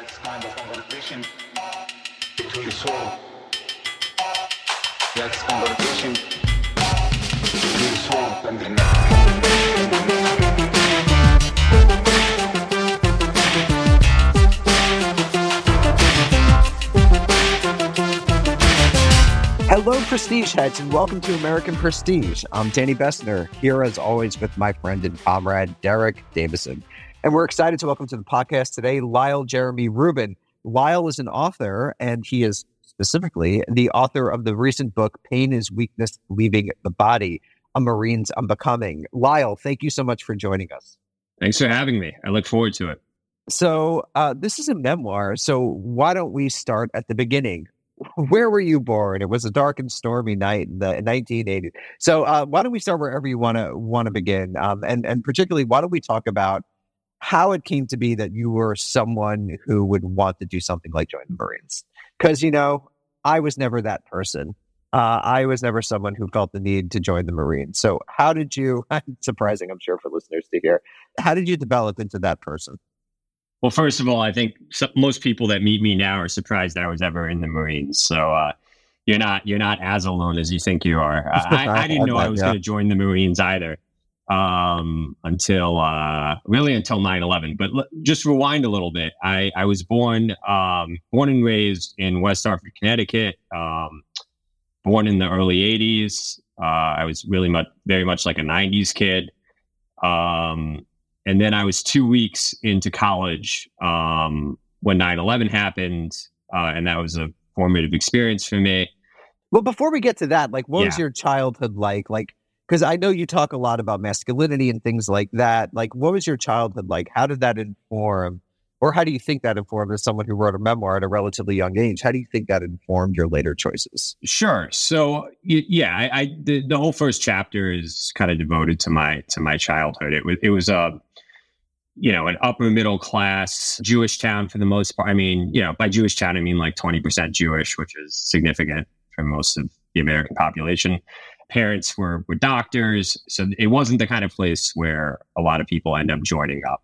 That's kind of conversation between soul. That's conversation between soul and the mind. Hello, Prestige Heads, and welcome to American Prestige. I'm Danny Bessner, here as always with my friend and comrade, Derek Davison. And we're excited to welcome to the podcast today Lyle Jeremy Rubin. Lyle is an author, and he is specifically the author of the recent book, Pain is Weakness Leaving the Body, A Marine's Unbecoming. Lyle, thank you so much for joining us. Thanks for having me. I look forward to it. So, uh, this is a memoir. So, why don't we start at the beginning? Where were you born? It was a dark and stormy night in the 1980s. So, uh, why don't we start wherever you want to want to begin? Um, and and particularly, why don't we talk about how it came to be that you were someone who would want to do something like join the Marines? Because you know, I was never that person. Uh, I was never someone who felt the need to join the Marines. So, how did you? Surprising, I'm sure, for listeners to hear. How did you develop into that person? Well, first of all, I think most people that meet me now are surprised that I was ever in the Marines. So uh, you're not you're not as alone as you think you are. Uh, I, I, didn't know I was yeah. going to join the Marines either um, until uh, really until 9-11. But l- just rewind a little bit. I, I was born um, born and raised in West Hartford, Connecticut. Um, born in the early 80s. Uh, I was really much very much like a 90s kid. Um, and then I was two weeks into college um, when 9 11 happened. Uh, and that was a formative experience for me. Well, before we get to that, like, what yeah. was your childhood like? Like, because I know you talk a lot about masculinity and things like that. Like, what was your childhood like? How did that inform, or how do you think that informed as someone who wrote a memoir at a relatively young age? How do you think that informed your later choices? Sure. So, yeah, I, I the, the whole first chapter is kind of devoted to my to my childhood. It was it was a uh, you know, an upper middle class Jewish town for the most part. I mean, you know, by Jewish town, I mean like 20% Jewish, which is significant for most of the American population. Parents were, were doctors. So it wasn't the kind of place where a lot of people end up joining up.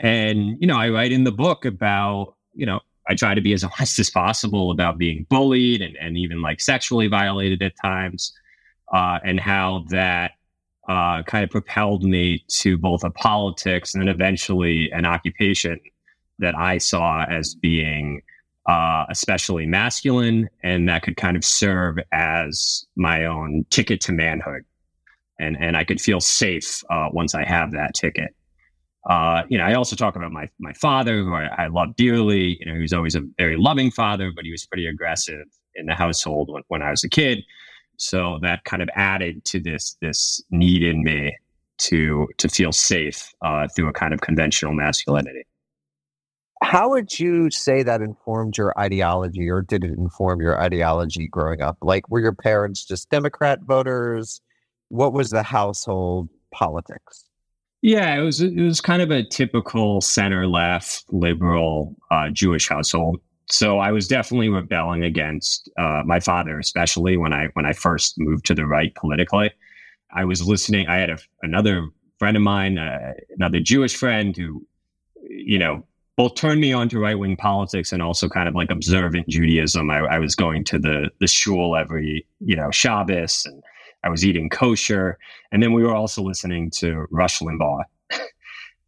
And, you know, I write in the book about, you know, I try to be as honest as possible about being bullied and, and even like sexually violated at times, uh, and how that uh, kind of propelled me to both a politics and then eventually an occupation that I saw as being uh, especially masculine and that could kind of serve as my own ticket to manhood. And, and I could feel safe uh, once I have that ticket. Uh, you know, I also talk about my my father, who I, I love dearly. You know, he was always a very loving father, but he was pretty aggressive in the household when, when I was a kid. So that kind of added to this this need in me to to feel safe uh, through a kind of conventional masculinity. How would you say that informed your ideology, or did it inform your ideology growing up? Like, were your parents just Democrat voters? What was the household politics? Yeah, it was it was kind of a typical center left liberal uh, Jewish household so I was definitely rebelling against uh, my father, especially when I when I first moved to the right politically. I was listening. I had a, another friend of mine, uh, another Jewish friend, who, you know, both turned me on to right wing politics and also kind of like observant Judaism. I, I, was going to the the shul every you know Shabbos, and I was eating kosher, and then we were also listening to Rush Limbaugh.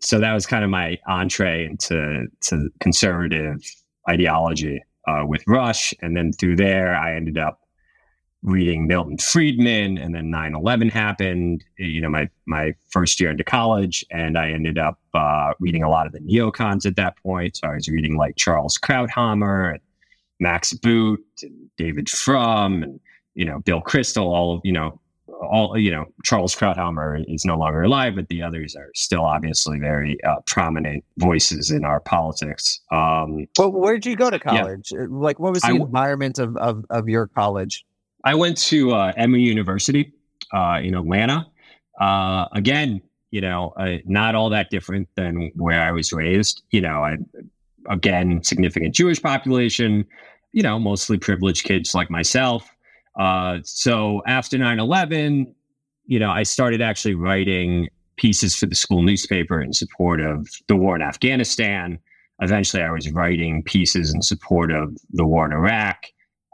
so that was kind of my entree into to conservative ideology uh, with Rush. And then through there, I ended up reading Milton Friedman. And then 9 11 happened, you know, my, my first year into college. And I ended up uh, reading a lot of the neocons at that point. So I was reading like Charles Krauthammer and Max Boot and David Frum and, you know, Bill Kristol, all of, you know, all you know charles krauthammer is no longer alive but the others are still obviously very uh, prominent voices in our politics um well where did you go to college yeah. like what was the environment of, of, of your college i went to uh, emory university uh, in atlanta uh, again you know uh, not all that different than where i was raised you know I, again significant jewish population you know mostly privileged kids like myself uh, so after 9 11, you know, I started actually writing pieces for the school newspaper in support of the war in Afghanistan. eventually I was writing pieces in support of the war in Iraq.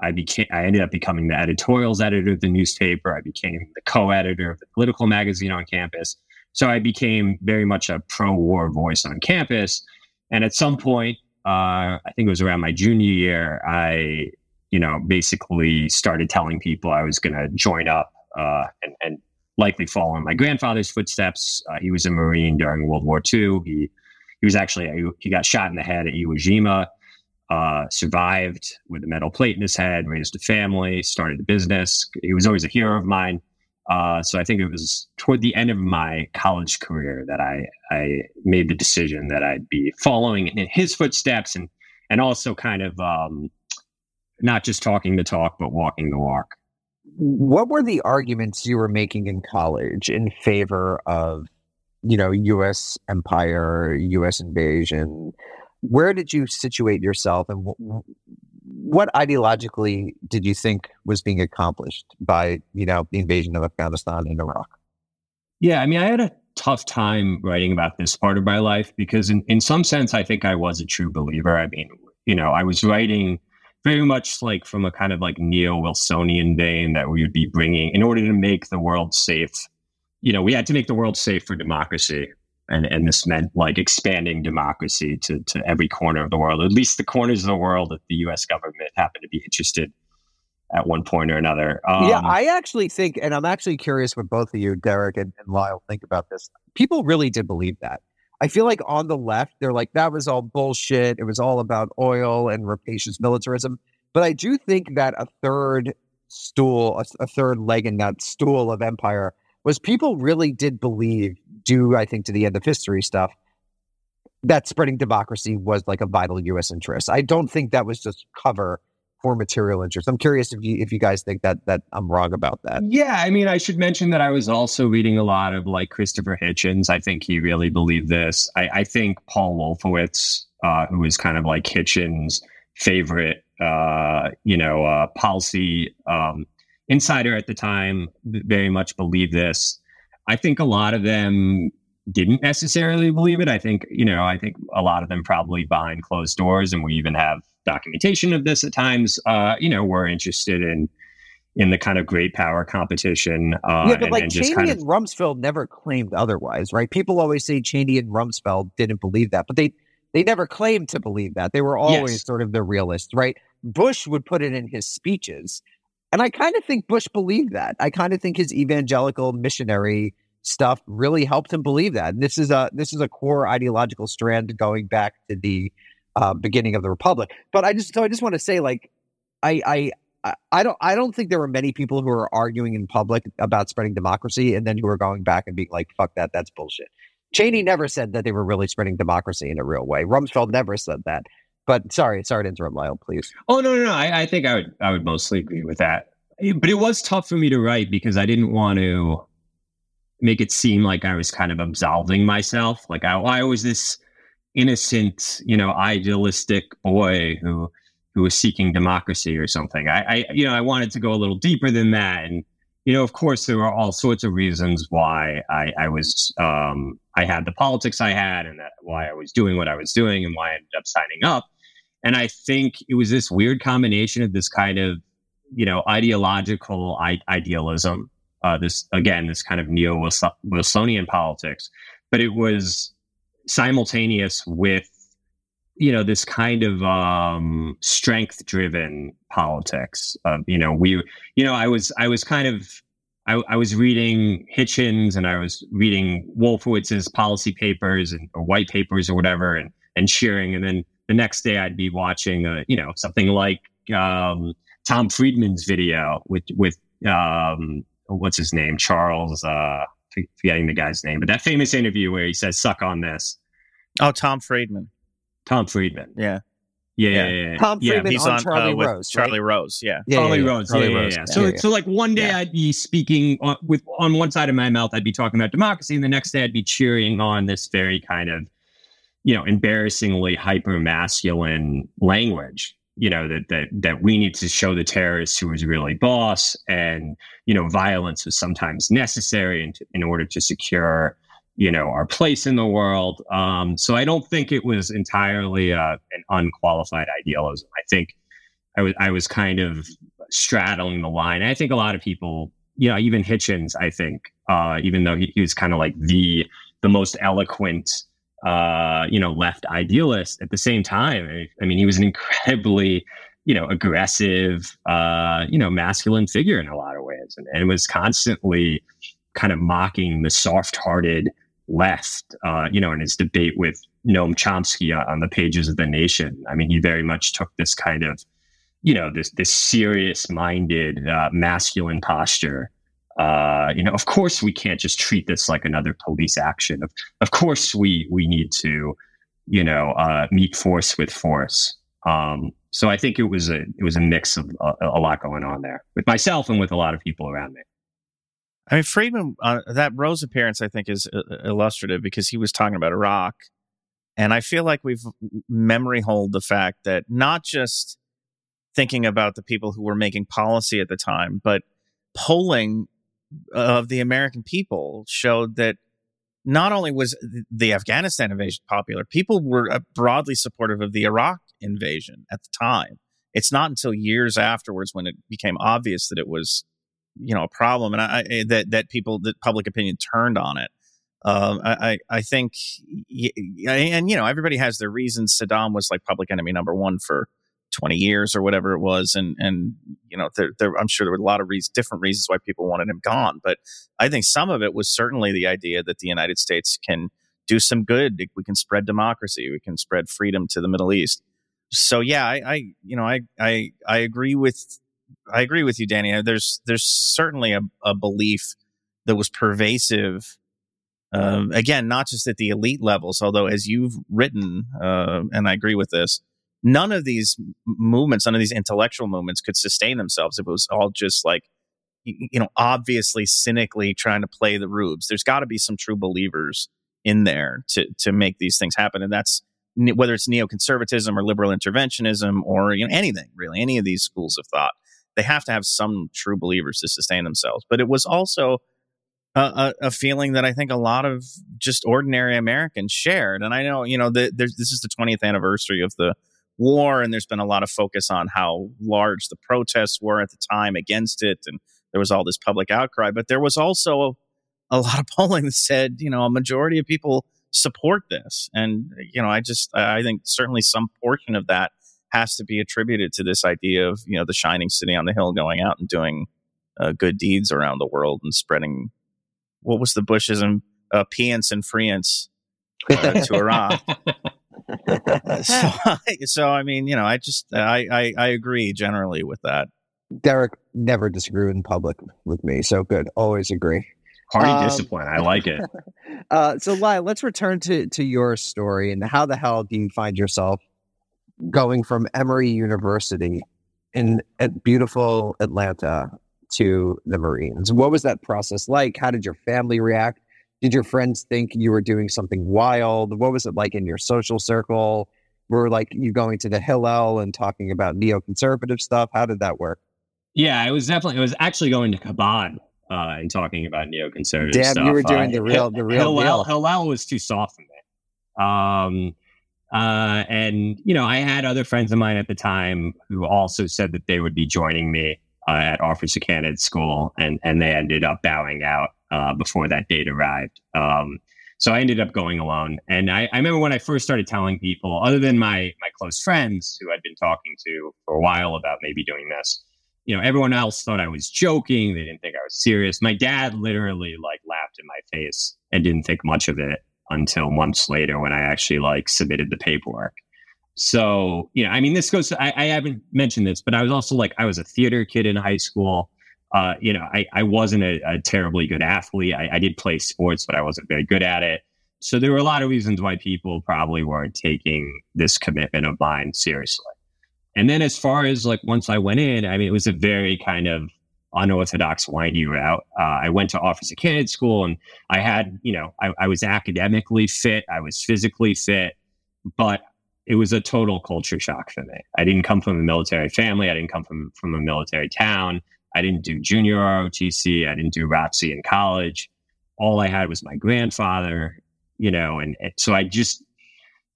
I became I ended up becoming the editorials editor of the newspaper. I became the co-editor of the political magazine on campus. So I became very much a pro-war voice on campus. And at some point, uh, I think it was around my junior year, I, you know, basically started telling people I was going to join up uh, and, and, likely follow in my grandfather's footsteps. Uh, he was a Marine during World War II. He he was actually he got shot in the head at Iwo Jima. Uh, survived with a metal plate in his head, raised a family, started a business. He was always a hero of mine. Uh, so I think it was toward the end of my college career that I I made the decision that I'd be following in his footsteps and and also kind of um, not just talking the talk but walking the walk. What were the arguments you were making in college in favor of you know U.S. empire, U.S. invasion? Where did you situate yourself, and what ideologically did you think was being accomplished by you know the invasion of Afghanistan and Iraq? Yeah, I mean, I had a tough time writing about this part of my life because, in, in some sense, I think I was a true believer. I mean, you know, I was writing very much like from a kind of like neo Wilsonian vein that we would be bringing in order to make the world safe. You know, we had to make the world safe for democracy and and this meant like expanding democracy to to every corner of the world, at least the corners of the world that the U.S. government happened to be interested at one point or another. Um, yeah, I actually think, and I'm actually curious what both of you, Derek and, and Lyle, think about this. People really did believe that. I feel like on the left, they're like, that was all bullshit. It was all about oil and rapacious militarism. But I do think that a third stool, a, a third leg in that stool of empire was people really did believe due, I think, to the end of history stuff, that spreading democracy was like a vital U.S. interest. I don't think that was just cover for material interest. I'm curious if you if you guys think that that I'm wrong about that. Yeah, I mean, I should mention that I was also reading a lot of like Christopher Hitchens. I think he really believed this. I, I think Paul Wolfowitz, uh, who was kind of like Hitchens' favorite, uh, you know, uh, policy um, insider at the time, very much believed this. I think a lot of them didn't necessarily believe it. I think, you know, I think a lot of them probably behind closed doors, and we even have documentation of this at times, uh, you know, were interested in in the kind of great power competition. Uh, yeah, but and, like and Cheney kind of... and Rumsfeld never claimed otherwise, right? People always say Cheney and Rumsfeld didn't believe that, but they they never claimed to believe that. They were always yes. sort of the realists, right? Bush would put it in his speeches. And I kind of think Bush believed that. I kind of think his evangelical missionary stuff really helped him believe that. And this is a this is a core ideological strand going back to the uh, beginning of the republic. But I just so I just want to say like I I I don't I don't think there were many people who are arguing in public about spreading democracy and then who are going back and being like fuck that that's bullshit. Cheney never said that they were really spreading democracy in a real way. Rumsfeld never said that. But sorry, sorry to interrupt, Lyle. Please. Oh no, no, no. I, I think I would, I would mostly agree with that. But it was tough for me to write because I didn't want to make it seem like I was kind of absolving myself. Like I, I was this innocent, you know, idealistic boy who who was seeking democracy or something. I, I, you know, I wanted to go a little deeper than that, and you know, of course, there were all sorts of reasons why I, I was, um, I had the politics I had, and that why I was doing what I was doing, and why I ended up signing up. And I think it was this weird combination of this kind of, you know, ideological I- idealism, uh, this again, this kind of neo Wilsonian politics, but it was simultaneous with, you know, this kind of um, strength driven politics. Of, you know, we, you know, I was, I was kind of I, I, was reading Hitchens and I was reading Wolfowitz's policy papers and or white papers or whatever and and cheering. And then the next day I'd be watching, a, you know, something like um, Tom Friedman's video with with um, what's his name, Charles. Uh, forgetting the guy's name, but that famous interview where he says "suck on this." Oh, Tom Friedman. Tom Friedman. Yeah. Yeah, yeah, yeah, yeah. Tom Friedman yeah, he's on, on Charlie uh, Rose. Charlie right? Rose, yeah. yeah Charlie yeah, Rose. Charlie yeah, Rose. yeah, So, so like one day I'd be speaking on, with on one side of my mouth, I'd be talking about democracy, and the next day I'd be cheering on this very kind of, you know, embarrassingly hyper masculine language. You know that that that we need to show the terrorists who is really boss, and you know, violence was sometimes necessary in, in order to secure you know, our place in the world. Um, so I don't think it was entirely uh, an unqualified idealism. I think I was I was kind of straddling the line. I think a lot of people, you know, even Hitchens, I think, uh, even though he, he was kind of like the the most eloquent, uh, you know, left idealist. At the same time, I mean, he was an incredibly you know, aggressive, uh, you know, masculine figure in a lot of ways, and, and was constantly kind of mocking the soft-hearted left, uh, you know, in his debate with Noam Chomsky on the pages of the Nation. I mean, he very much took this kind of, you know, this this serious-minded, uh, masculine posture. Uh, you know, of course, we can't just treat this like another police action. Of of course, we we need to, you know, uh, meet force with force. Um, so I think it was a it was a mix of a, a lot going on there with myself and with a lot of people around me. I mean, Friedman, uh, that Rose appearance, I think, is uh, illustrative because he was talking about Iraq. And I feel like we've memory hold the fact that not just thinking about the people who were making policy at the time, but polling of the American people showed that not only was the Afghanistan invasion popular, people were uh, broadly supportive of the Iraq invasion at the time. It's not until years afterwards when it became obvious that it was you know a problem, and I, that that people that public opinion turned on it. Um, I I think, and you know everybody has their reasons. Saddam was like public enemy number one for 20 years or whatever it was and and you know there, there, i'm sure there were a lot of reasons, different reasons why people wanted him gone but i think some of it was certainly the idea that the united states can do some good we can spread democracy we can spread freedom to the middle east so yeah i, I you know i i i agree with I agree with you, Danny. There's there's certainly a, a belief that was pervasive. Uh, again, not just at the elite levels, although as you've written, uh, and I agree with this, none of these movements, none of these intellectual movements could sustain themselves if it was all just like, you know, obviously cynically trying to play the rubes. There's got to be some true believers in there to to make these things happen, and that's whether it's neoconservatism or liberal interventionism or you know anything really, any of these schools of thought they have to have some true believers to sustain themselves. But it was also a, a, feeling that I think a lot of just ordinary Americans shared. And I know, you know, the, this is the 20th anniversary of the war, and there's been a lot of focus on how large the protests were at the time against it. And there was all this public outcry. But there was also a, a lot of polling that said, you know, a majority of people support this. And, you know, I just, I think certainly some portion of that has to be attributed to this idea of you know the shining city on the hill going out and doing uh, good deeds around the world and spreading what was the Bushism uh, piance and freance uh, to Iraq. so, so I mean, you know, I just I, I I agree generally with that. Derek never disagreed in public with me, so good. Always agree. Party um, discipline. I like it. uh, so, Lyle, let's return to to your story and how the hell do you find yourself going from Emory University in at beautiful Atlanta to the Marines. What was that process like? How did your family react? Did your friends think you were doing something wild? What was it like in your social circle? Were like you going to the Hillel and talking about neoconservative stuff? How did that work? Yeah, it was definitely. It was actually going to Chabad uh, and talking about neoconservative Damn, stuff. you were doing uh, the real, the real Hillel, deal. Hillel was too soft for me. Um, uh, and, you know, I had other friends of mine at the time who also said that they would be joining me uh, at Officer Candidate School, and, and they ended up bowing out uh, before that date arrived. Um, so I ended up going alone. And I, I, remember when I first started telling people, other than my, my close friends who I'd been talking to for a while about maybe doing this, you know, everyone else thought I was joking. They didn't think I was serious. My dad literally like laughed in my face and didn't think much of it until months later when I actually like submitted the paperwork. So, you know, I mean, this goes, I, I haven't mentioned this, but I was also like, I was a theater kid in high school. Uh, you know, I, I wasn't a, a terribly good athlete. I, I did play sports, but I wasn't very good at it. So there were a lot of reasons why people probably weren't taking this commitment of mine seriously. And then as far as like once I went in, I mean, it was a very kind of unorthodox windy route. Uh, I went to officer candidate school and I had, you know, I, I, was academically fit, I was physically fit, but it was a total culture shock for me. I didn't come from a military family. I didn't come from, from a military town. I didn't do junior ROTC. I didn't do ROTC in college. all I had was my grandfather, you know, and, so I just,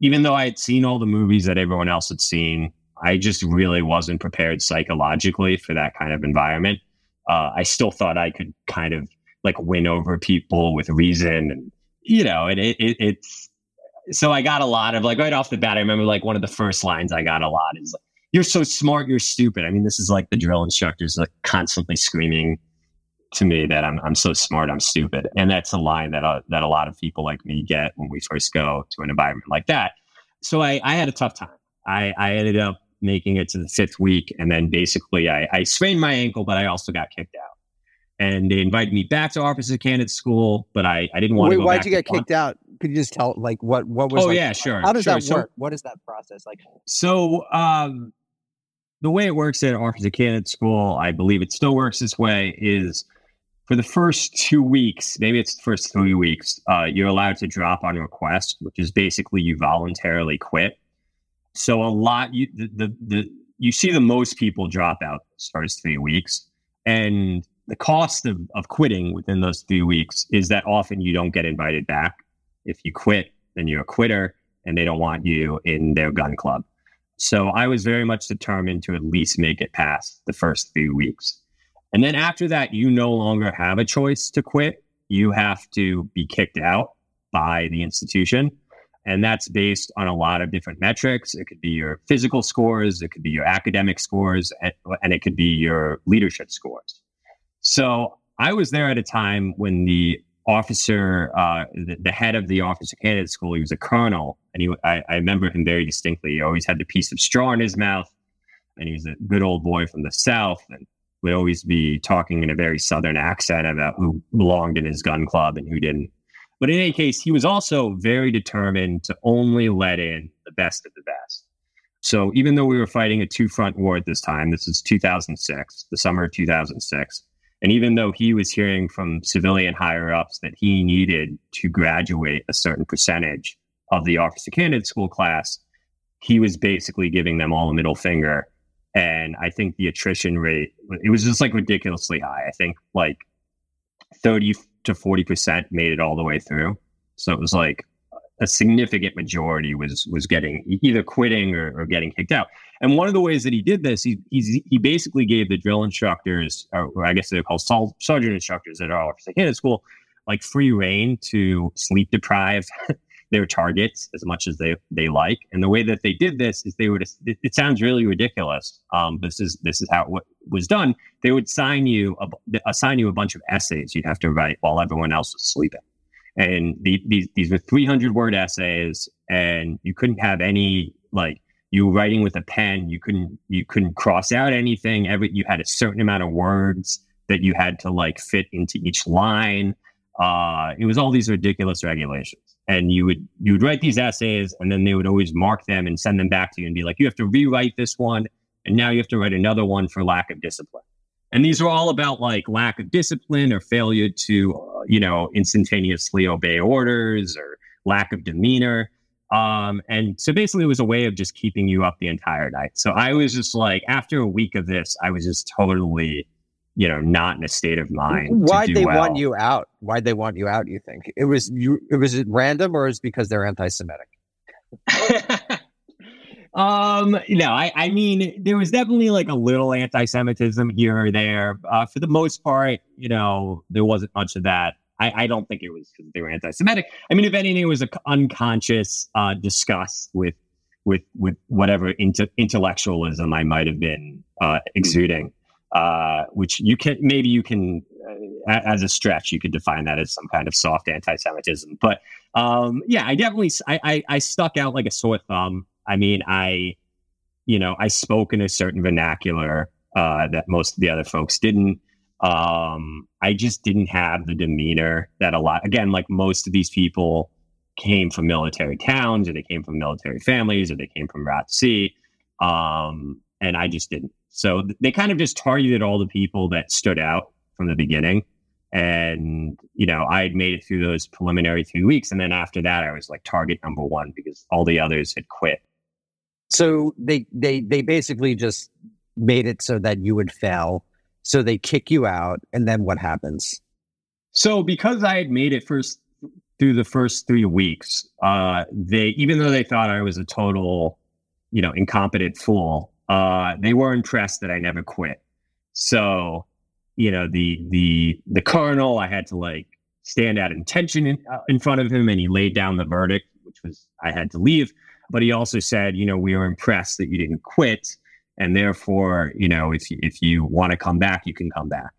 even though I had seen all the movies that everyone else had seen, I just really wasn't prepared psychologically for that kind of environment. Uh, I still thought I could kind of like win over people with reason, and you know, and it, it, it's so I got a lot of like right off the bat. I remember like one of the first lines I got a lot is like, "You're so smart, you're stupid." I mean, this is like the drill instructors like constantly screaming to me that I'm I'm so smart, I'm stupid, and that's a line that uh, that a lot of people like me get when we first go to an environment like that. So I, I had a tough time. I, I ended up making it to the fifth week, and then basically I, I sprained my ankle, but I also got kicked out. And they invited me back to officer candidate school, but I, I didn't want Wait, to go why'd you get kicked out? Could you just tell like what what was? Oh like- yeah, sure. How does sure. that So- work? what is that process like? So, um, the way it works at Officer Candidate School, I believe it still works this way, is for the first two weeks, maybe it's the first three weeks, uh, you're allowed to drop on request, which is basically you voluntarily quit. So a lot you the, the, the you see the most people drop out those first three weeks, and the cost of, of quitting within those three weeks is that often you don't get invited back. If you quit, then you're a quitter, and they don't want you in their gun club. So I was very much determined to at least make it past the first few weeks. And then after that, you no longer have a choice to quit. You have to be kicked out by the institution. And that's based on a lot of different metrics. It could be your physical scores, it could be your academic scores, and, it could be your leadership scores. So I was there at a time when the officer, uh, the, the head of the officer candidate school, he was a colonel, and he, I, I remember him very distinctly. He always had the piece of straw in his mouth, and he was a good old boy from the south, and would always be talking in a very southern accent about who belonged in his gun club and who didn't. But in any case, he was also very determined to only let in the best of the best. So even though we were fighting a two front war at this time, this is 2006, the summer of 2006. And even though he was hearing from civilian higher ups that he needed to graduate a certain percentage of the officer candidate school class, he was basically giving them all a middle finger. And I think the attrition rate, it was just like ridiculously high. I think like 30 to 40% made it all the way through. So it was like a significant majority was was getting either quitting or, or getting kicked out. And one of the ways that he did this, he he basically gave the drill instructors, or, I guess they're called sol- sergeant instructors at our candidate school, like free reign to sleep deprive their targets as much as they they like. And the way that they did this is they would. It, it sounds really ridiculous. Um, this is this is how it w- was done. They would sign you a, assign you a bunch of essays you'd have to write while everyone else was sleeping. And the, these these were 300 word essays, and you couldn't have any like you were writing with a pen. You couldn't you couldn't cross out anything. Every you had a certain amount of words that you had to like fit into each line. Uh, it was all these ridiculous regulations and you would you would write these essays and then they would always mark them and send them back to you and be like you have to rewrite this one and now you have to write another one for lack of discipline and these are all about like lack of discipline or failure to uh, you know instantaneously obey orders or lack of demeanor um, and so basically it was a way of just keeping you up the entire night so i was just like after a week of this i was just totally you know not in a state of mind Why'd they well. want you out? Why'd they want you out? You think it was you? It was it random, or is it because they're anti-Semitic? um, no, I, I mean, there was definitely like a little anti-Semitism here or there. Uh, for the most part, you know, there wasn't much of that. I, I don't think it was because they were anti-Semitic. I mean, if anything, it was an unconscious uh, disgust with with with whatever inte- intellectualism I might have been uh, exuding. Uh, which you can maybe you can uh, as a stretch you could define that as some kind of soft anti-Semitism. But um, yeah, I definitely I, I I stuck out like a sore thumb. I mean, I you know I spoke in a certain vernacular uh, that most of the other folks didn't. Um, I just didn't have the demeanor that a lot. Again, like most of these people came from military towns, or they came from military families, or they came from ROTC, um, and I just didn't. So th- they kind of just targeted all the people that stood out from the beginning. And, you know, I had made it through those preliminary three weeks. And then after that, I was like target number one because all the others had quit. So they they they basically just made it so that you would fail. So they kick you out, and then what happens? So because I had made it first through the first three weeks, uh, they even though they thought I was a total, you know, incompetent fool, uh, they were impressed that I never quit. So, you know, the the the colonel, I had to like stand at attention in, uh, in front of him, and he laid down the verdict, which was I had to leave. But he also said, you know, we were impressed that you didn't quit, and therefore, you know, if you, if you want to come back, you can come back.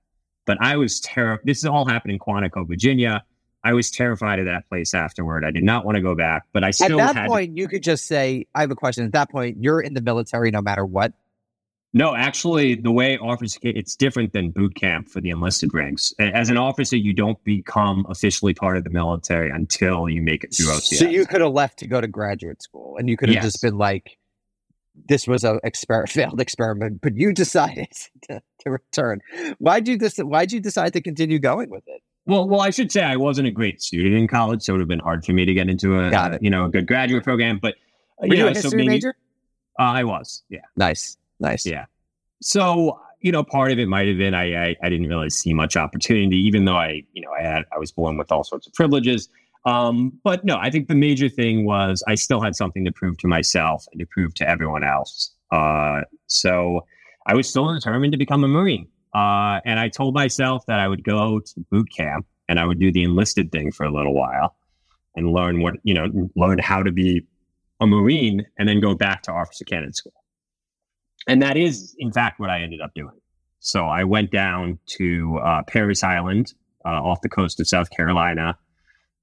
But I was terrified. This is all happened in Quantico, Virginia. I was terrified of that place afterward. I did not want to go back, but I still At that point, you could just say, I have a question. At that point, you're in the military no matter what. No, actually, the way officer it's different than boot camp for the enlisted ranks. As an officer, you don't become officially part of the military until you make it through OCS. So you could have left to go to graduate school and you could have Yes. just been like, this was a exper- failed experiment, but you decided to, to return. Why did you this? Why'd you decide to continue going with it? Well, well, I should say I wasn't a great student in college, so it would have been hard for me to get into a Got it. you know a good graduate program. But uh, Were you, know, a so history maybe- major? Uh, I was, yeah. Nice, nice. Yeah. So you know, part of it might have been I, I I didn't really see much opportunity, even though I you know I had I was born with all sorts of privileges. Um, but no, I think the major thing was I still had something to prove to myself and to prove to everyone else. Uh, so I was still determined to become a Marine. Uh, and I told myself that I would go to boot camp and I would do the enlisted thing for a little while and learn what, you know, learn how to be a Marine and then go back to officer candidate school. And that is, in fact, what I ended up doing. So I went down to uh, Parris Island uh, off the coast of South Carolina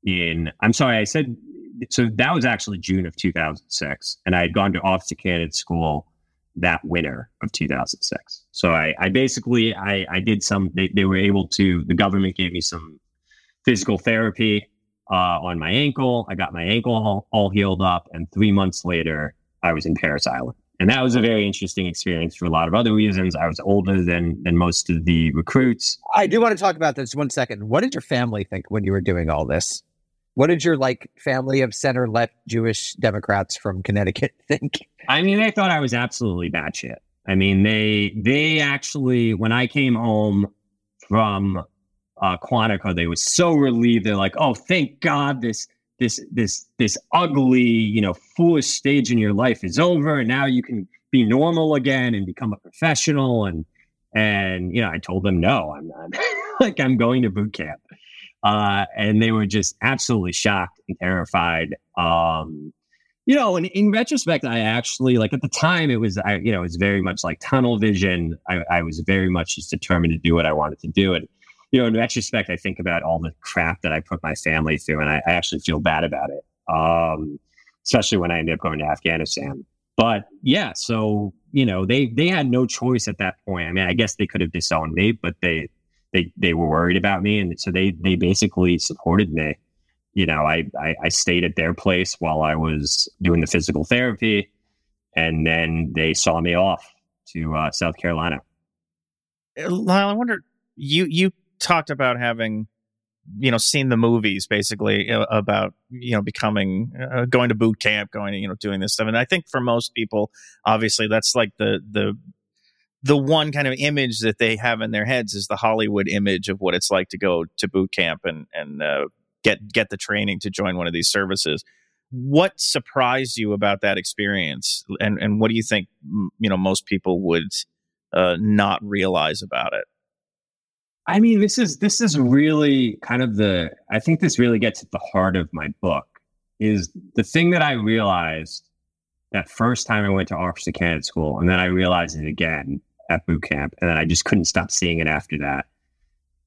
in, I'm sorry, I said, so that was actually June of 2006. And I had gone to officer candidate school that winter of 2006. So I, I basically, I, I did some, they, they were able to, the government gave me some physical therapy uh, on my ankle. I got my ankle all, all healed up. And three months later, I was in Parris Island. And that was a very interesting experience for a lot of other reasons. I was older than than most of the recruits. I do want to talk about this one second. What did your family think when you were doing all this? What did your like family of center left Jewish Democrats from Connecticut think? I mean, they thought I was absolutely batshit. I mean, they they actually when I came home from uh, Quantico, they were so relieved. They're like, "Oh, thank God this this this this ugly, you know, foolish stage in your life is over, and now you can be normal again and become a professional." And and you know, I told them, "No, I'm not. like I'm going to boot camp." Uh, and they were just absolutely shocked and terrified. Um, you know, and in retrospect, I actually like at the time it was I you know it was very much like tunnel vision. I, I was very much just determined to do what I wanted to do, and you know, in retrospect, I think about all the crap that I put my family through, and I, I actually feel bad about it. Um, especially when I ended up going to Afghanistan. But yeah, so you know, they they had no choice at that point. I mean, I guess they could have disowned me, but they they they were worried about me, and so they they basically supported me. You know, I I, I stayed at their place while I was doing the physical therapy, and then they saw me off to uh, South Carolina. Lyle, I wonder you you talked about having you know seen the movies basically uh, about you know becoming uh, going to boot camp going to you know doing this stuff and i think for most people obviously that's like the the the one kind of image that they have in their heads is the hollywood image of what it's like to go to boot camp and and uh, get get the training to join one of these services. What surprised you about that experience? And and what do you think you know most people would uh, not realize about it? I mean, this is this is really kind of the I think this really gets at the heart of my book is the thing that I realized that first time I went to officer candidate school, and then I realized it again at boot camp, and then I just couldn't stop seeing it after that.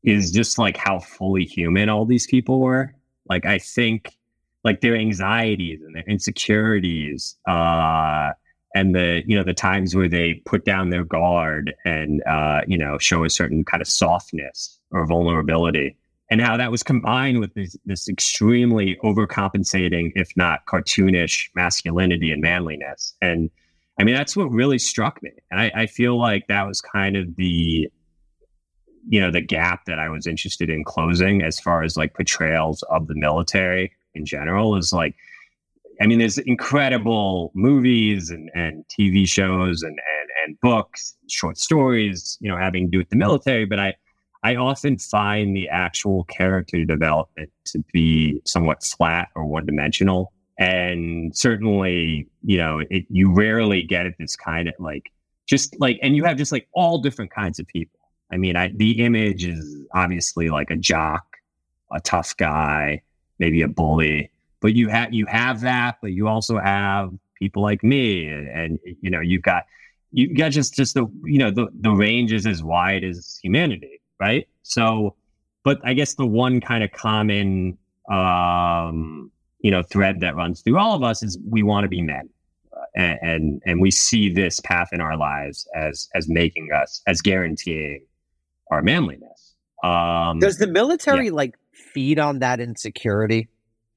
Is just like how fully human all these people were. Like I think, like their anxieties and their insecurities, uh, and the you know the times where they put down their guard and uh, you know show a certain kind of softness or vulnerability, and how that was combined with this, this extremely overcompensating, if not cartoonish, masculinity and manliness. And I mean that's what really struck me, and I, I feel like that was kind of the you know the gap that I was interested in closing as far as like portrayals of the military in general is like I mean, there's incredible movies and, and TV shows and, and, and books, short stories, you know, having to do with the military. But I, I often find the actual character development to be somewhat flat or one dimensional. And certainly, you know, it, you rarely get at this kind of like, just like, and you have just like all different kinds of people. I mean, I, the image is obviously like a jock, a tough guy, maybe a bully, but you have, you have that, but you also have people like me and, and you know, you've got, you got just, just the, you know, the, the range is as wide as humanity right? So, but I guess the one kind of common, um, you know, thread that runs through all of us is we want to be men, uh, and, and and we see this path in our lives as as making us as guaranteeing our manliness. Um, Does the military yeah. like feed on that insecurity?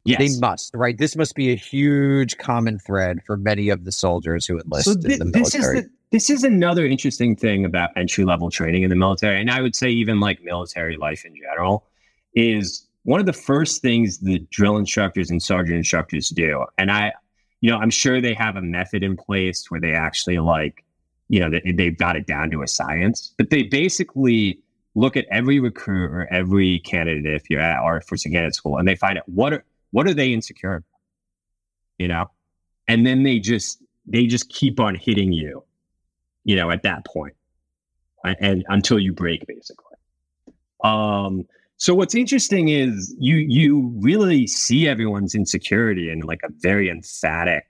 Yes. They must, right? This must be a huge common thread for many of the soldiers who enlist so th- in the military. This is the, this is another interesting thing about entry level training in the military, and I would say even like military life in general, is one of the first things the drill instructors and sergeant instructors do. And I, you know, I'm sure they have a method in place where they actually like, you know, they, they've got it down to a science, but they basically look at every recruit or every candidate if you're at or for candidate school, and they find out what are what are they insecure about, you know, and then they just they just keep on hitting you you know, at that point, and, and until you break, basically. Um, so what's interesting is you you really see everyone's insecurity in like a very emphatic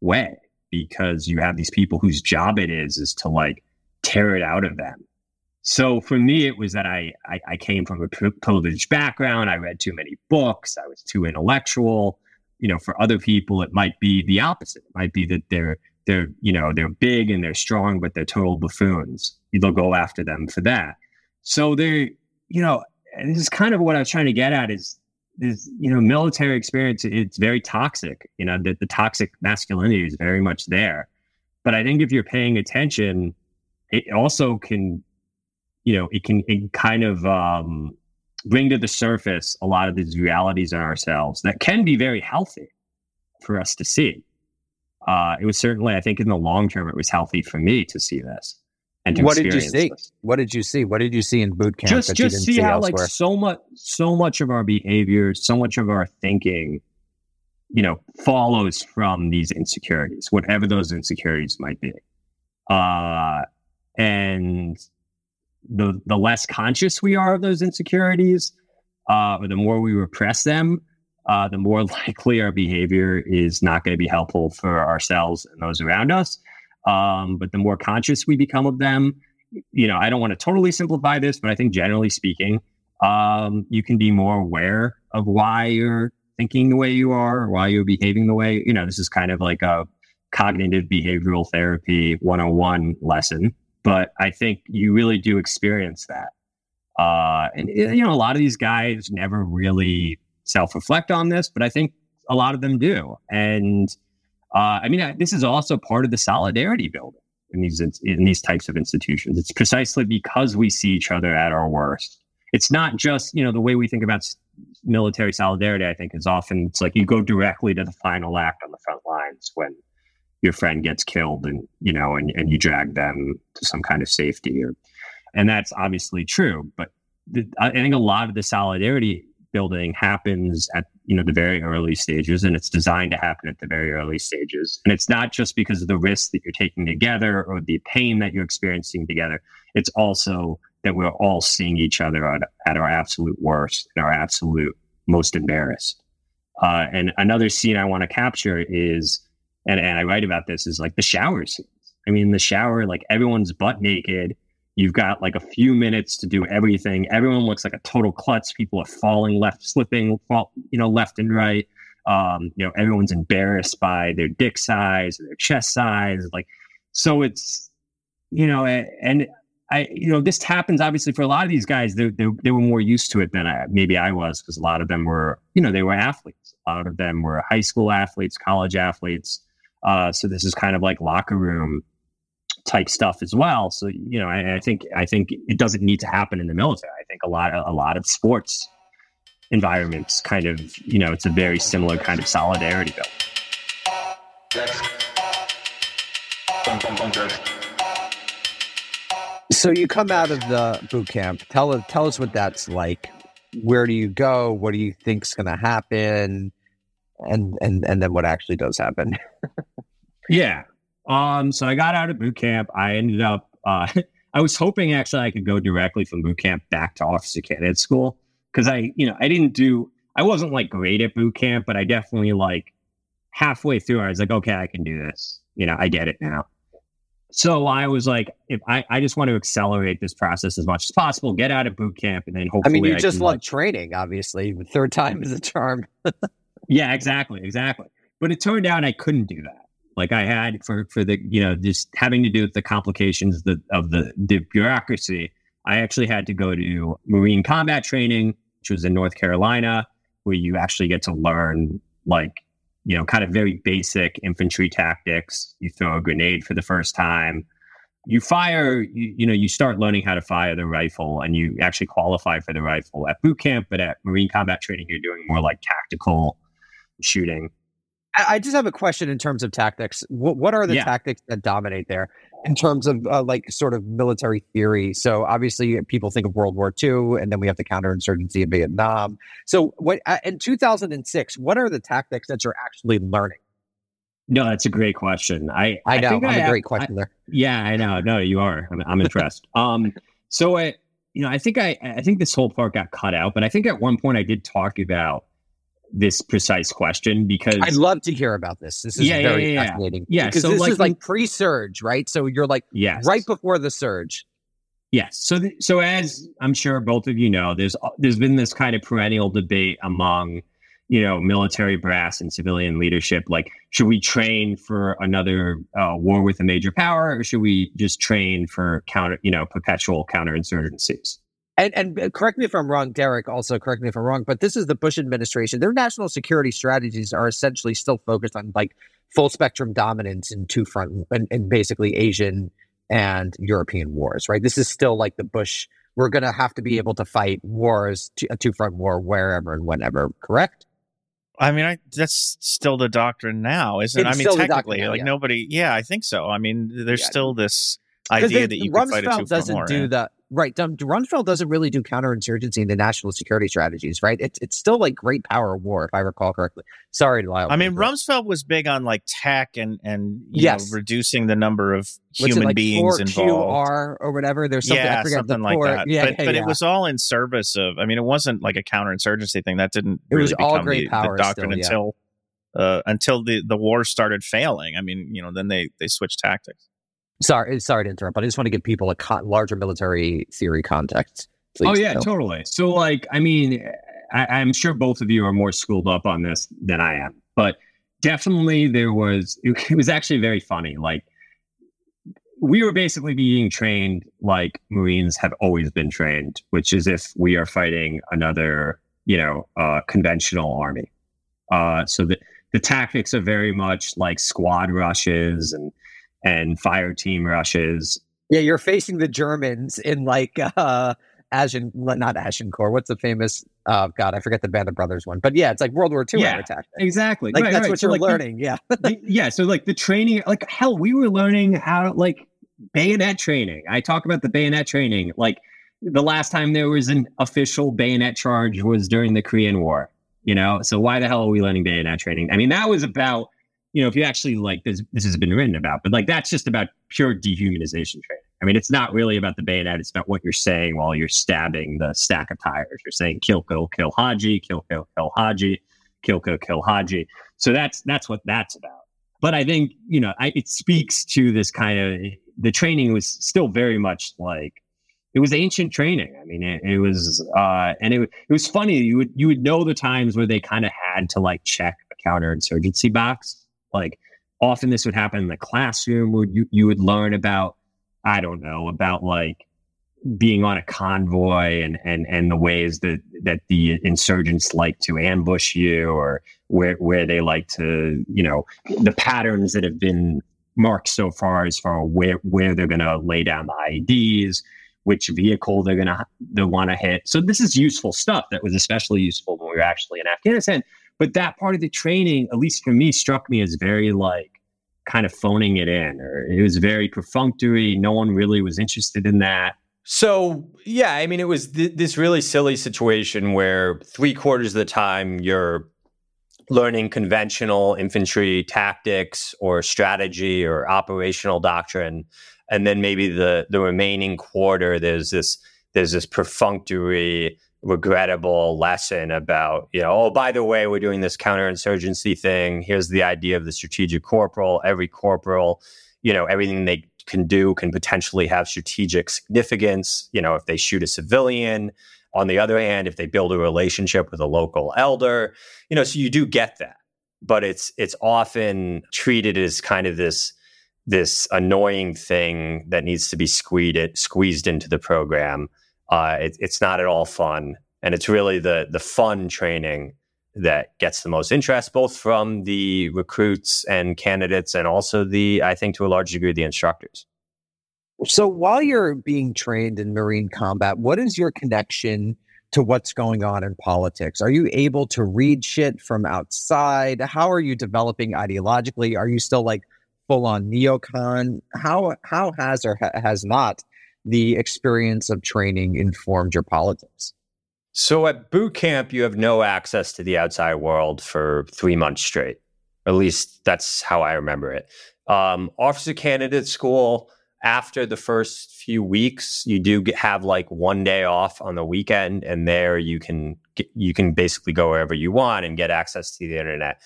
way because you have these people whose job it is is to like tear it out of them. So for me, it was that I I, I came from a privileged background. I read too many books. I was too intellectual. You know, for other people, it might be the opposite. It might be that they're they're you know they're big and they're strong, but they're total buffoons. They'll go after them for that. So they're you know, this is kind of what I was trying to get at is is you know military experience. It's very toxic. You know, the, the toxic masculinity is very much there. But I think if you're paying attention, it also can, you know, it can it kind of um, bring to the surface a lot of these realities in ourselves that can be very healthy for us to see uh, it was certainly, I think, in the long term, it was healthy for me to see this. And what did you see? This. What did you see? What did you see in boot camp? Just, just see, see how elsewhere? like so much, so much of our behavior, so much of our thinking, you know, follows from these insecurities, whatever those insecurities might be. Uh, and the the less conscious we are of those insecurities, uh, or the more we repress them, uh, the more likely our behavior is not going to be helpful for ourselves and those around us. Um, but the more conscious we become of them, you know, I don't want to totally simplify this, but I think generally speaking, um, you can be more aware of why you're thinking the way you are or why you're behaving the way, you know, this is kind of like a cognitive behavioral therapy 101 lesson. But I think you really do experience that. Uh, and, you know, a lot of these guys never really self reflect on this, but I think a lot of them do. And uh, I mean, this is also part of the solidarity building in these in these types of institutions. It's precisely because we see each other at our worst. It's not just you know the way we think about military solidarity. I think is often it's like you go directly to the final act on the front lines when your friend gets killed and you know and, and you drag them to some kind of safety or and that's obviously true but the, i think a lot of the solidarity building happens at you know the very early stages and it's designed to happen at the very early stages. And it's not just because of the risks that you're taking together or the pain that you're experiencing together. It's also that we're all seeing each other at, at our absolute worst and our absolute most embarrassed. Uh, and another scene i want to capture is and, and i write about this is like the shower scenes. I mean the shower like everyone's butt naked You've got like a few minutes to do everything. Everyone looks like a total klutz. People are falling left, slipping, fall, you know, left and right. Um, you know, everyone's embarrassed by their dick size, or their chest size. Like, so it's, you know, and I, you know, this happens obviously for a lot of these guys. They, they, they were more used to it than I, maybe I was because a lot of them were, you know, they were athletes. A lot of them were high school athletes, college athletes. Uh, so this is kind of like locker room type stuff as well. So you know, I, I, think I think it doesn't need to happen in the military. I think a lot of, a lot of sports environments kind of you know it's a very similar kind of solidarity build. So you come out of the boot camp. Tell us tell us what that's like. Where do you go? What do you think's going to happen? And and and then what actually does happen? yeah. Um. So I got out of boot camp. I ended up. Uh, I was hoping actually I could go directly from boot camp back to officer candidate school because I, you know, I didn't do. I wasn't like great at boot camp, but I definitely like halfway through. I was like, okay, I can do this. You know, I get it now. So I was like, if I, I just want to accelerate this process as much as possible, get out of boot camp, and then hopefully. I mean, you I just can, love like- training, obviously. Third time is a charm. yeah, exactly, exactly. But it turned out I couldn't do that. Like I had for for the you know just having to do with the complications the, of the the bureaucracy. I actually had to go to Marine combat training, which was in North Carolina, where you actually get to learn like you know kind of very basic infantry tactics. You throw a grenade for the first time. You fire, you, you know, you start learning how to fire the rifle, and you actually qualify for the rifle at boot camp. But at Marine combat training, you're doing more like tactical shooting. I I just have a question in terms of tactics. What, what are the Yeah. tactics that dominate there in terms of uh, like sort of military theory? So obviously people think of World War II, and then we have the counterinsurgency in Vietnam. So what uh, in 2006, what are the tactics that you're actually learning? No, that's a great question. I I know think I'm a I- great I- question there. Yeah, I know. No, you are. I'm, I'm impressed. um, so I, you know, I think I, I think this whole part got cut out, but I think at one point I did talk about this precise question because I'd love to hear about this. This is Yeah, very yeah, yeah. fascinating. Yeah, because so this like is like pre-surge, right? So you're like yes, right before the surge. Yes. So, th- so as I'm sure both of you know, there's there's been this kind of perennial debate among, you know, military brass and civilian leadership. Like, should we train for another uh, war with a major power, or should we just train for counter, you know, perpetual counterinsurgencies? And and uh, correct me if I'm wrong, Derek. Also correct me if I'm wrong, but this is the Bush administration. Their national security strategies are essentially still focused on like full spectrum dominance in two front and, and basically Asian and European wars. Right. This is still like the Bush. We're going to have to be able to fight wars, a two front war wherever and whenever. Correct. I mean, I, that's still the doctrine now, isn't it? I mean, technically, now, like yeah. nobody. Yeah, I think so. I mean, there's Yeah. still this idea that you can fight a two doesn't do the right. Rumsfeld doesn't really do counterinsurgency in the national security strategies, right? It's it's still like great power war, if I recall correctly. Sorry, Lyle. I mean, Rumsfeld was big on like tech and and you Yes. know, reducing the number of human it, like beings 4QR or whatever. There's something yeah, I forget something like that. Yeah, but yeah, but yeah. it was all in service of. I mean, it wasn't like a counterinsurgency thing. That didn't. It was really all great the, power the doctrine still, until uh, until the the war started failing. I mean, you know, then they they switched tactics. Sorry, sorry to interrupt, but I just want to give people a con- larger military theory context. Please. oh yeah, So- totally. So like, I mean, I, I'm sure both of you are more schooled up on this than I am, but definitely there was. It, was actually very funny. Like, we were basically being trained like Marines have always been trained, which is if we are fighting another, you know, uh, conventional army. Uh, so the the tactics are very much like squad rushes and and fire team rushes yeah, you're facing the Germans in like uh Ashen, not Ashencore. What's the famous? Oh God, I forget the Band of Brothers one. But yeah, it's like World War II Yeah, exactly Like Right, that's right. what So, you're like, learning. yeah. the- yeah so like the training like hell we were learning how like bayonet training i talk about the bayonet training like the last time there was an official bayonet charge was during the korean war you know so why the hell are we learning bayonet training i mean that was about you know if you actually like this this has been written about but like that's just about pure dehumanization training i mean it's not really about the bayonet it's about what you're saying while you're stabbing the stack of tires you're saying kill kill kill haji kill kill kill haji kill kill kill haji so that's that's what that's about. But I think you know I, it speaks to this kind of the training was still very much like it was ancient training. I mean, it, it was uh, and it, it was funny. You would you would know the times where they kind of had to like check a counterinsurgency box. Like often this would happen in the classroom where you you would learn about I don't know about like being on a convoy and and and the ways that that the insurgents like to ambush you or where where they like to you know the patterns that have been marked so far as far where where they're going to lay down the IEDs which vehicle they're going to they want to hit. So this is useful stuff that was especially useful when we were actually in Afghanistan but that part of the training at least for me struck me as very like kind of phoning it in, or it was very perfunctory. No one really was interested in that. So, yeah, I mean, it was th- this really silly situation where three quarters of the time you're learning conventional infantry tactics or strategy or operational doctrine. And then maybe the, the remaining quarter, there's this, there's this perfunctory, regrettable lesson about, you know, oh, by the way, we're doing this counterinsurgency thing. Here's the idea of the strategic corporal. Every corporal, you know, everything they can do can potentially have strategic significance. You know, if they shoot a civilian. On the other hand, if they build a relationship with a local elder, you know, so you do get that, but it's it's often treated as kind of this this annoying thing that needs to be squeezed squeezed into the program. Uh, it, it's not at all fun, and it's really the the fun training that gets the most interest, both from the recruits and candidates, and also the, I think, to a large degree, the instructors. So while you're being trained in Marine combat, what is your connection to what's going on in politics? Are you able to read shit from outside? How are you developing ideologically? Are you still like full on neocon? How how has or ha- has not the experience of training informed your politics? So at boot camp, you have no access to the outside world for three months straight. At least that's how I remember it. Um, officer candidate school, after the first few weeks, you do have like one day off on the weekend, and there you can get, you can basically go wherever you want and get access to the internet.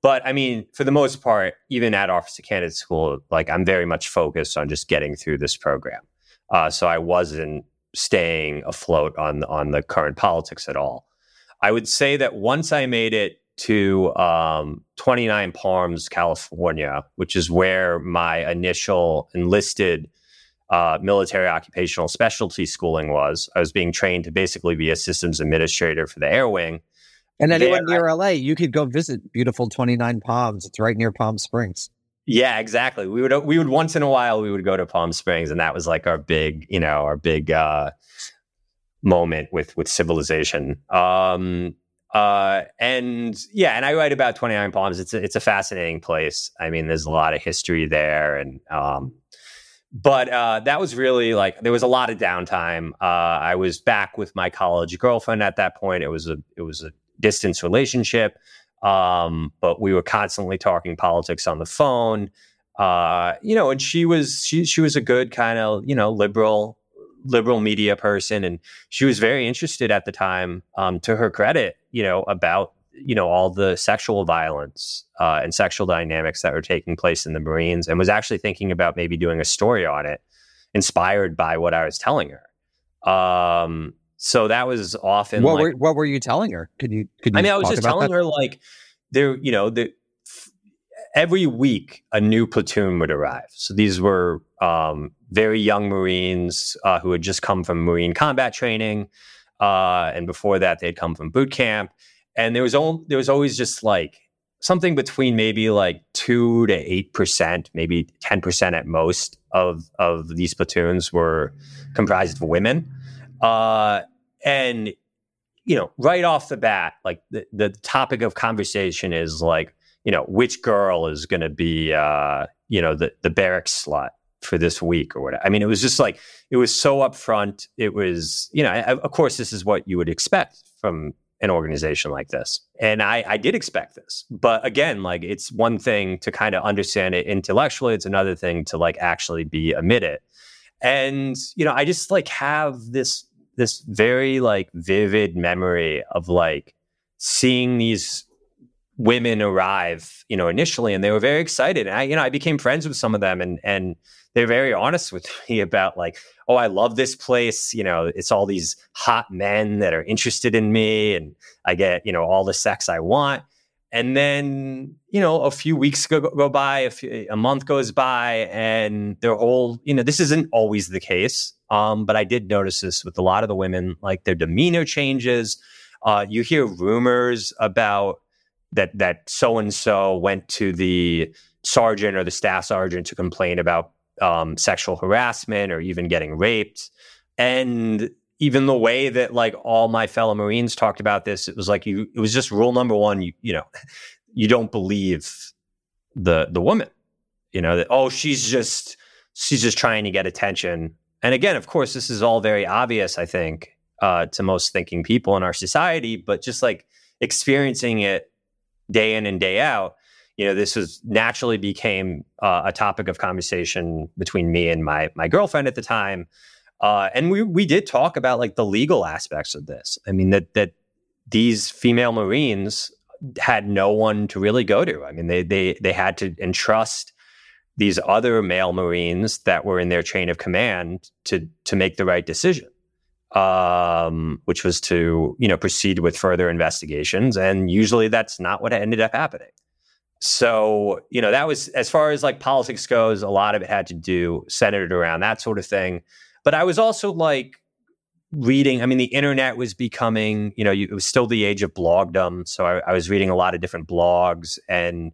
But I mean, for the most part, even at officer candidate school, like I'm very much focused on just getting through this program. Uh, so I wasn't staying afloat on on the current politics at all. I would say that once I made it to um, 29 Palms, California, which is where my initial enlisted uh, military occupational specialty schooling was. I was being trained to basically be a systems administrator for the Air Wing. And anyone there, near LA, you could go visit beautiful 29 Palms. It's right near Palm Springs. Yeah, exactly. We would we would once in a while we would go to Palm Springs, and that was like our big, you know, our big uh, moment with with civilization. Um, uh, and yeah, and I write about Twenty Nine Palms. It's a, it's a fascinating place. I mean, there's a lot of history there, and um, but uh, that was really like there was a lot of downtime. Uh, I was back with my college girlfriend at that point. It was a it was a distance relationship. Um, but we were constantly talking politics on the phone. Uh, you know, and she was she she was a good kind of you know liberal liberal media person, and she was very interested at the time. Um, to her credit, you know about you know all the sexual violence uh, and sexual dynamics that were taking place in the Marines, and was actually thinking about maybe doing a story on it, inspired by what I was telling her. Um, so that was often what like, were what were you telling her? Could you could you I mean I was just telling that? her like there you know the every week a new platoon would arrive. So these were um, very young Marines uh, who had just come from Marine combat training, uh, and before that they'd come from boot camp. And there was only, there was always just like something between maybe like two to eight percent, maybe ten percent at most of of these platoons were comprised of women. Uh, and you know, right off the bat, like the, the topic of conversation is like, you know, which girl is going to be, uh, you know, the the barracks slut for this week or whatever. I mean, it was just like it was so upfront. It was, you know, I, of course, this is what you would expect from an organization like this, and I, I did expect this. But again, like it's one thing to kind of understand it intellectually; it's another thing to like actually be amid it. And you know, I just like have this this very like vivid memory of like seeing these women arrive, you know, initially, and they were very excited. And I, you know, I became friends with some of them, and and they're very honest with me about like, oh, I love this place. You know, it's all these hot men that are interested in me, and I get you know all the sex I want. And then you know, a few weeks go, go by, a, few, a month goes by, and they're all you know. This isn't always the case, um, but I did notice this with a lot of the women, like their demeanor changes. Uh, you hear rumors about that that so and so went to the sergeant or the staff sergeant to complain about um, sexual harassment or even getting raped, and even the way that like all my fellow Marines talked about this, it was like you. It was just rule number one. You you know, you don't believe the the woman You know that oh she's just she's just trying to get attention. And again, of course, this is all very obvious. I think uh, to most thinking people in our society, but just like experiencing it day in and day out, you know, this was naturally became uh, a topic of conversation between me and my my girlfriend at the time. Uh, and we we did talk about like the legal aspects of this. I mean that that these female Marines had no one to really go to. I mean they they they had to entrust these other male Marines that were in their chain of command to to make the right decision, um, which was to you know proceed with further investigations. And usually that's not what ended up happening. So you know that was as far as like politics goes. A lot of it had to do centered around that sort of thing. But I was also like reading. I mean, the internet was becoming, you know, it was still the age of blogdom. So I, I was reading a lot of different blogs. And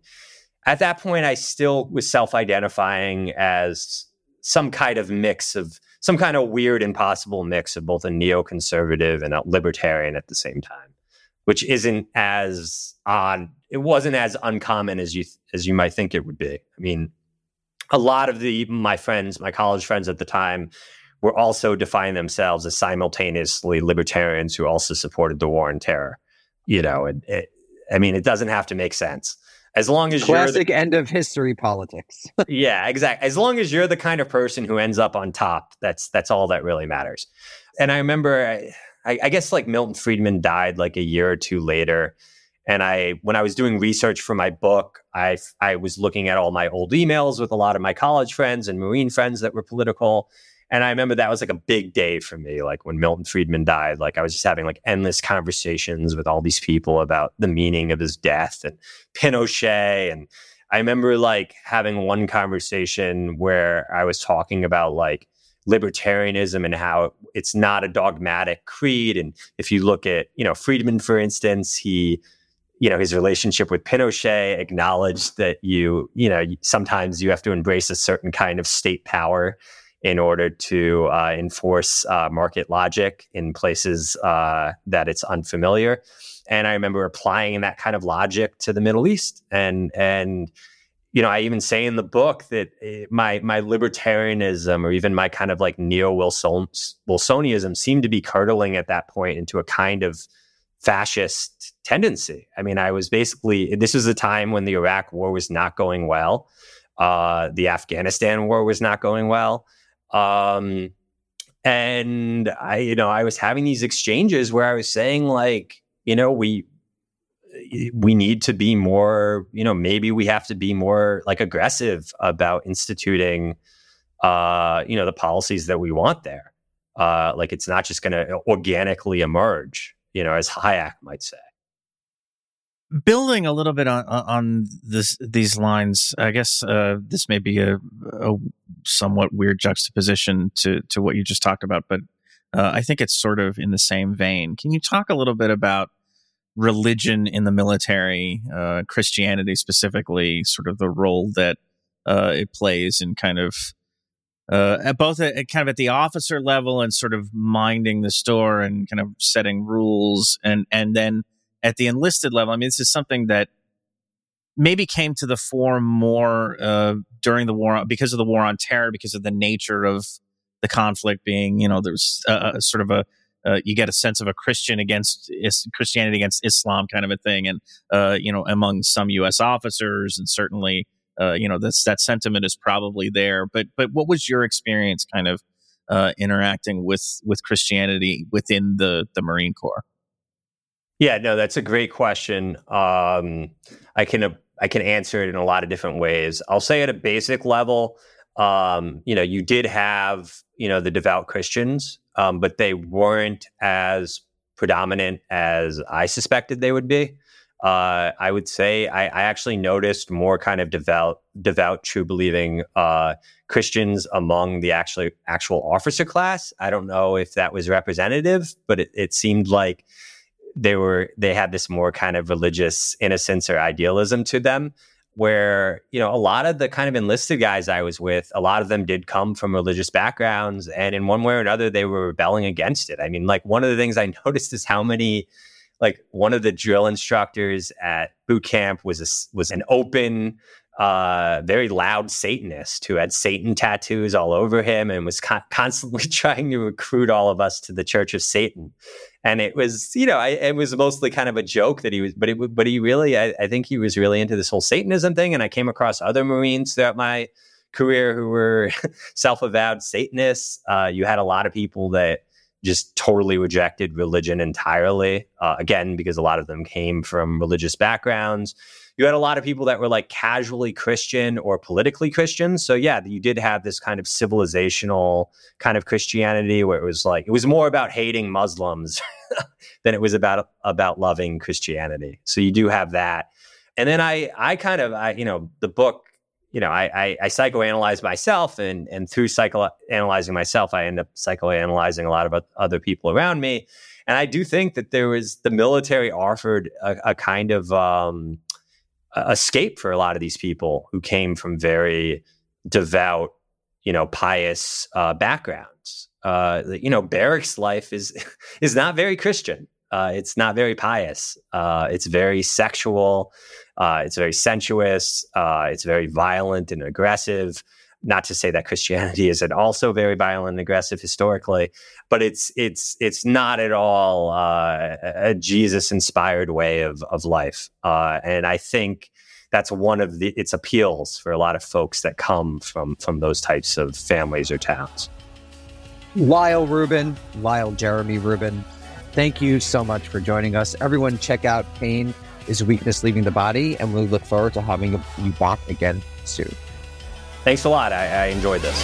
at that point, I still was self identifying as some kind of mix of some kind of weird, impossible mix of both a neoconservative and a libertarian at the same time, which isn't as odd. It wasn't as uncommon as you as you might think it would be. I mean, a lot of the my friends, my college friends at the time, were also defining themselves as simultaneously libertarians who also supported the war on terror. You know, it, it, I mean, it doesn't have to make sense. As long as classic you're the, end of history politics. yeah, exactly. As long as you're the kind of person who ends up on top, that's that's all that really matters. And I remember, I, I guess like Milton Friedman died like a year or two later, and I when I was doing research for my book, I I was looking at all my old emails with a lot of my college friends and Marine friends that were political and I remember that was like a big day for me. Like when Milton Friedman died, like I was just having like endless conversations with all these people about the meaning of his death and Pinochet. And I remember like having one conversation where I was talking about like libertarianism and how it's not a dogmatic creed. And if you look at, you know, Friedman, for instance, he, you know, his relationship with Pinochet acknowledged that you, you know, sometimes you have to embrace a certain kind of state power in order to uh, enforce uh, market logic in places uh, that it's unfamiliar. And I remember applying that kind of logic to the Middle East. And and you know, I even say in the book that eh, my my libertarianism or even my kind of like neo Wilsonianism seemed to be curdling at that point into a kind of fascist tendency. I mean, I was basically this was a time when the Iraq War was not going well. Uh, the Afghanistan war was not going well. Um, and I, you know, I was having these exchanges where I was saying, like, you know, we we need to be more, you know, maybe we have to be more like aggressive about instituting, uh, you know, the policies that we want there. Uh, like it's not just going to organically emerge, you know, as Hayek might say building a little bit on on this these lines, I guess uh, this may be a, a, somewhat weird juxtaposition to to what you just talked about, but uh, I think it's sort of in the same vein. Can you talk a little bit about religion in the military, uh, Christianity specifically, sort of the role that uh, it plays in kind of uh, at both at, at, kind of at the officer level and sort of minding the store and kind of setting rules and and then at the enlisted level, I mean, this is something that maybe came to the fore more uh, during the war because of the war on terror, because of the nature of the conflict being, you know, there's a, sort of a uh, you get a sense of a Christian against is, Christianity against Islam kind of a thing, and uh, you know, among some U.S. officers, and certainly, uh, you know, that sentiment is probably there. But but what was your experience, kind of uh, interacting with with Christianity within the the Marine Corps? Yeah, no, that's a great question. Um, I can uh, I can answer it in a lot of different ways. I'll say at a basic level, um, you know, you did have you know the devout Christians, um, but they weren't as predominant as I suspected they would be. Uh, I would say I, I, actually noticed more kind of devout, devout, true believing uh, Christians among the actually actual officer class. I don't know if that was representative, but it, it seemed like they were they had this more kind of religious innocence or idealism to them where you know a lot of the kind of enlisted guys i was with a lot of them did come from religious backgrounds and in one way or another they were rebelling against it. I mean like one of the things i noticed is how many like one of the drill instructors at boot camp was a, was an open uh, very loud Satanist who had Satan tattoos all over him and was con- constantly trying to recruit all of us to the Church of Satan. And it was, you know, I, it was mostly kind of a joke that he was, but it, but he really, I, I think he was really into this whole Satanism thing. And I came across other Marines throughout my career who were self-avowed Satanists. Uh, you had a lot of people that just totally rejected religion entirely. Uh, again, because a lot of them came from religious backgrounds you had a lot of people that were like casually Christian or politically Christian. So yeah, you did have this kind of civilizational kind of Christianity where it was like it was more about hating Muslims than it was about about loving Christianity. So you do have that. And then I I kind of I you know the book you know I I, I psychoanalyze myself and and through psychoanalyzing myself I end up psychoanalyzing a lot of other people around me. And I do think that there was the military offered a, a kind of um, escape for a lot of these people who came from very devout, you know, pious uh, backgrounds. Uh, you know, barracks life is is not very Christian. Uh, it's not very pious. Uh, it's very sexual. Uh, it's very sensuous. Uh, it's very violent and aggressive not to say that Christianity isn't also very violent and aggressive historically, but it's it's it's not at all uh, a Jesus inspired way of of life. Uh, and I think that's one of the its appeals for a lot of folks that come from from those types of families or towns. Lyle Rubin, Lyle Jeremy Rubin, thank you so much for joining us. Everyone, check out Pain is Weakness Leaving the Body, and we look forward to having you back again soon. Thanks a lot. I, I enjoyed this.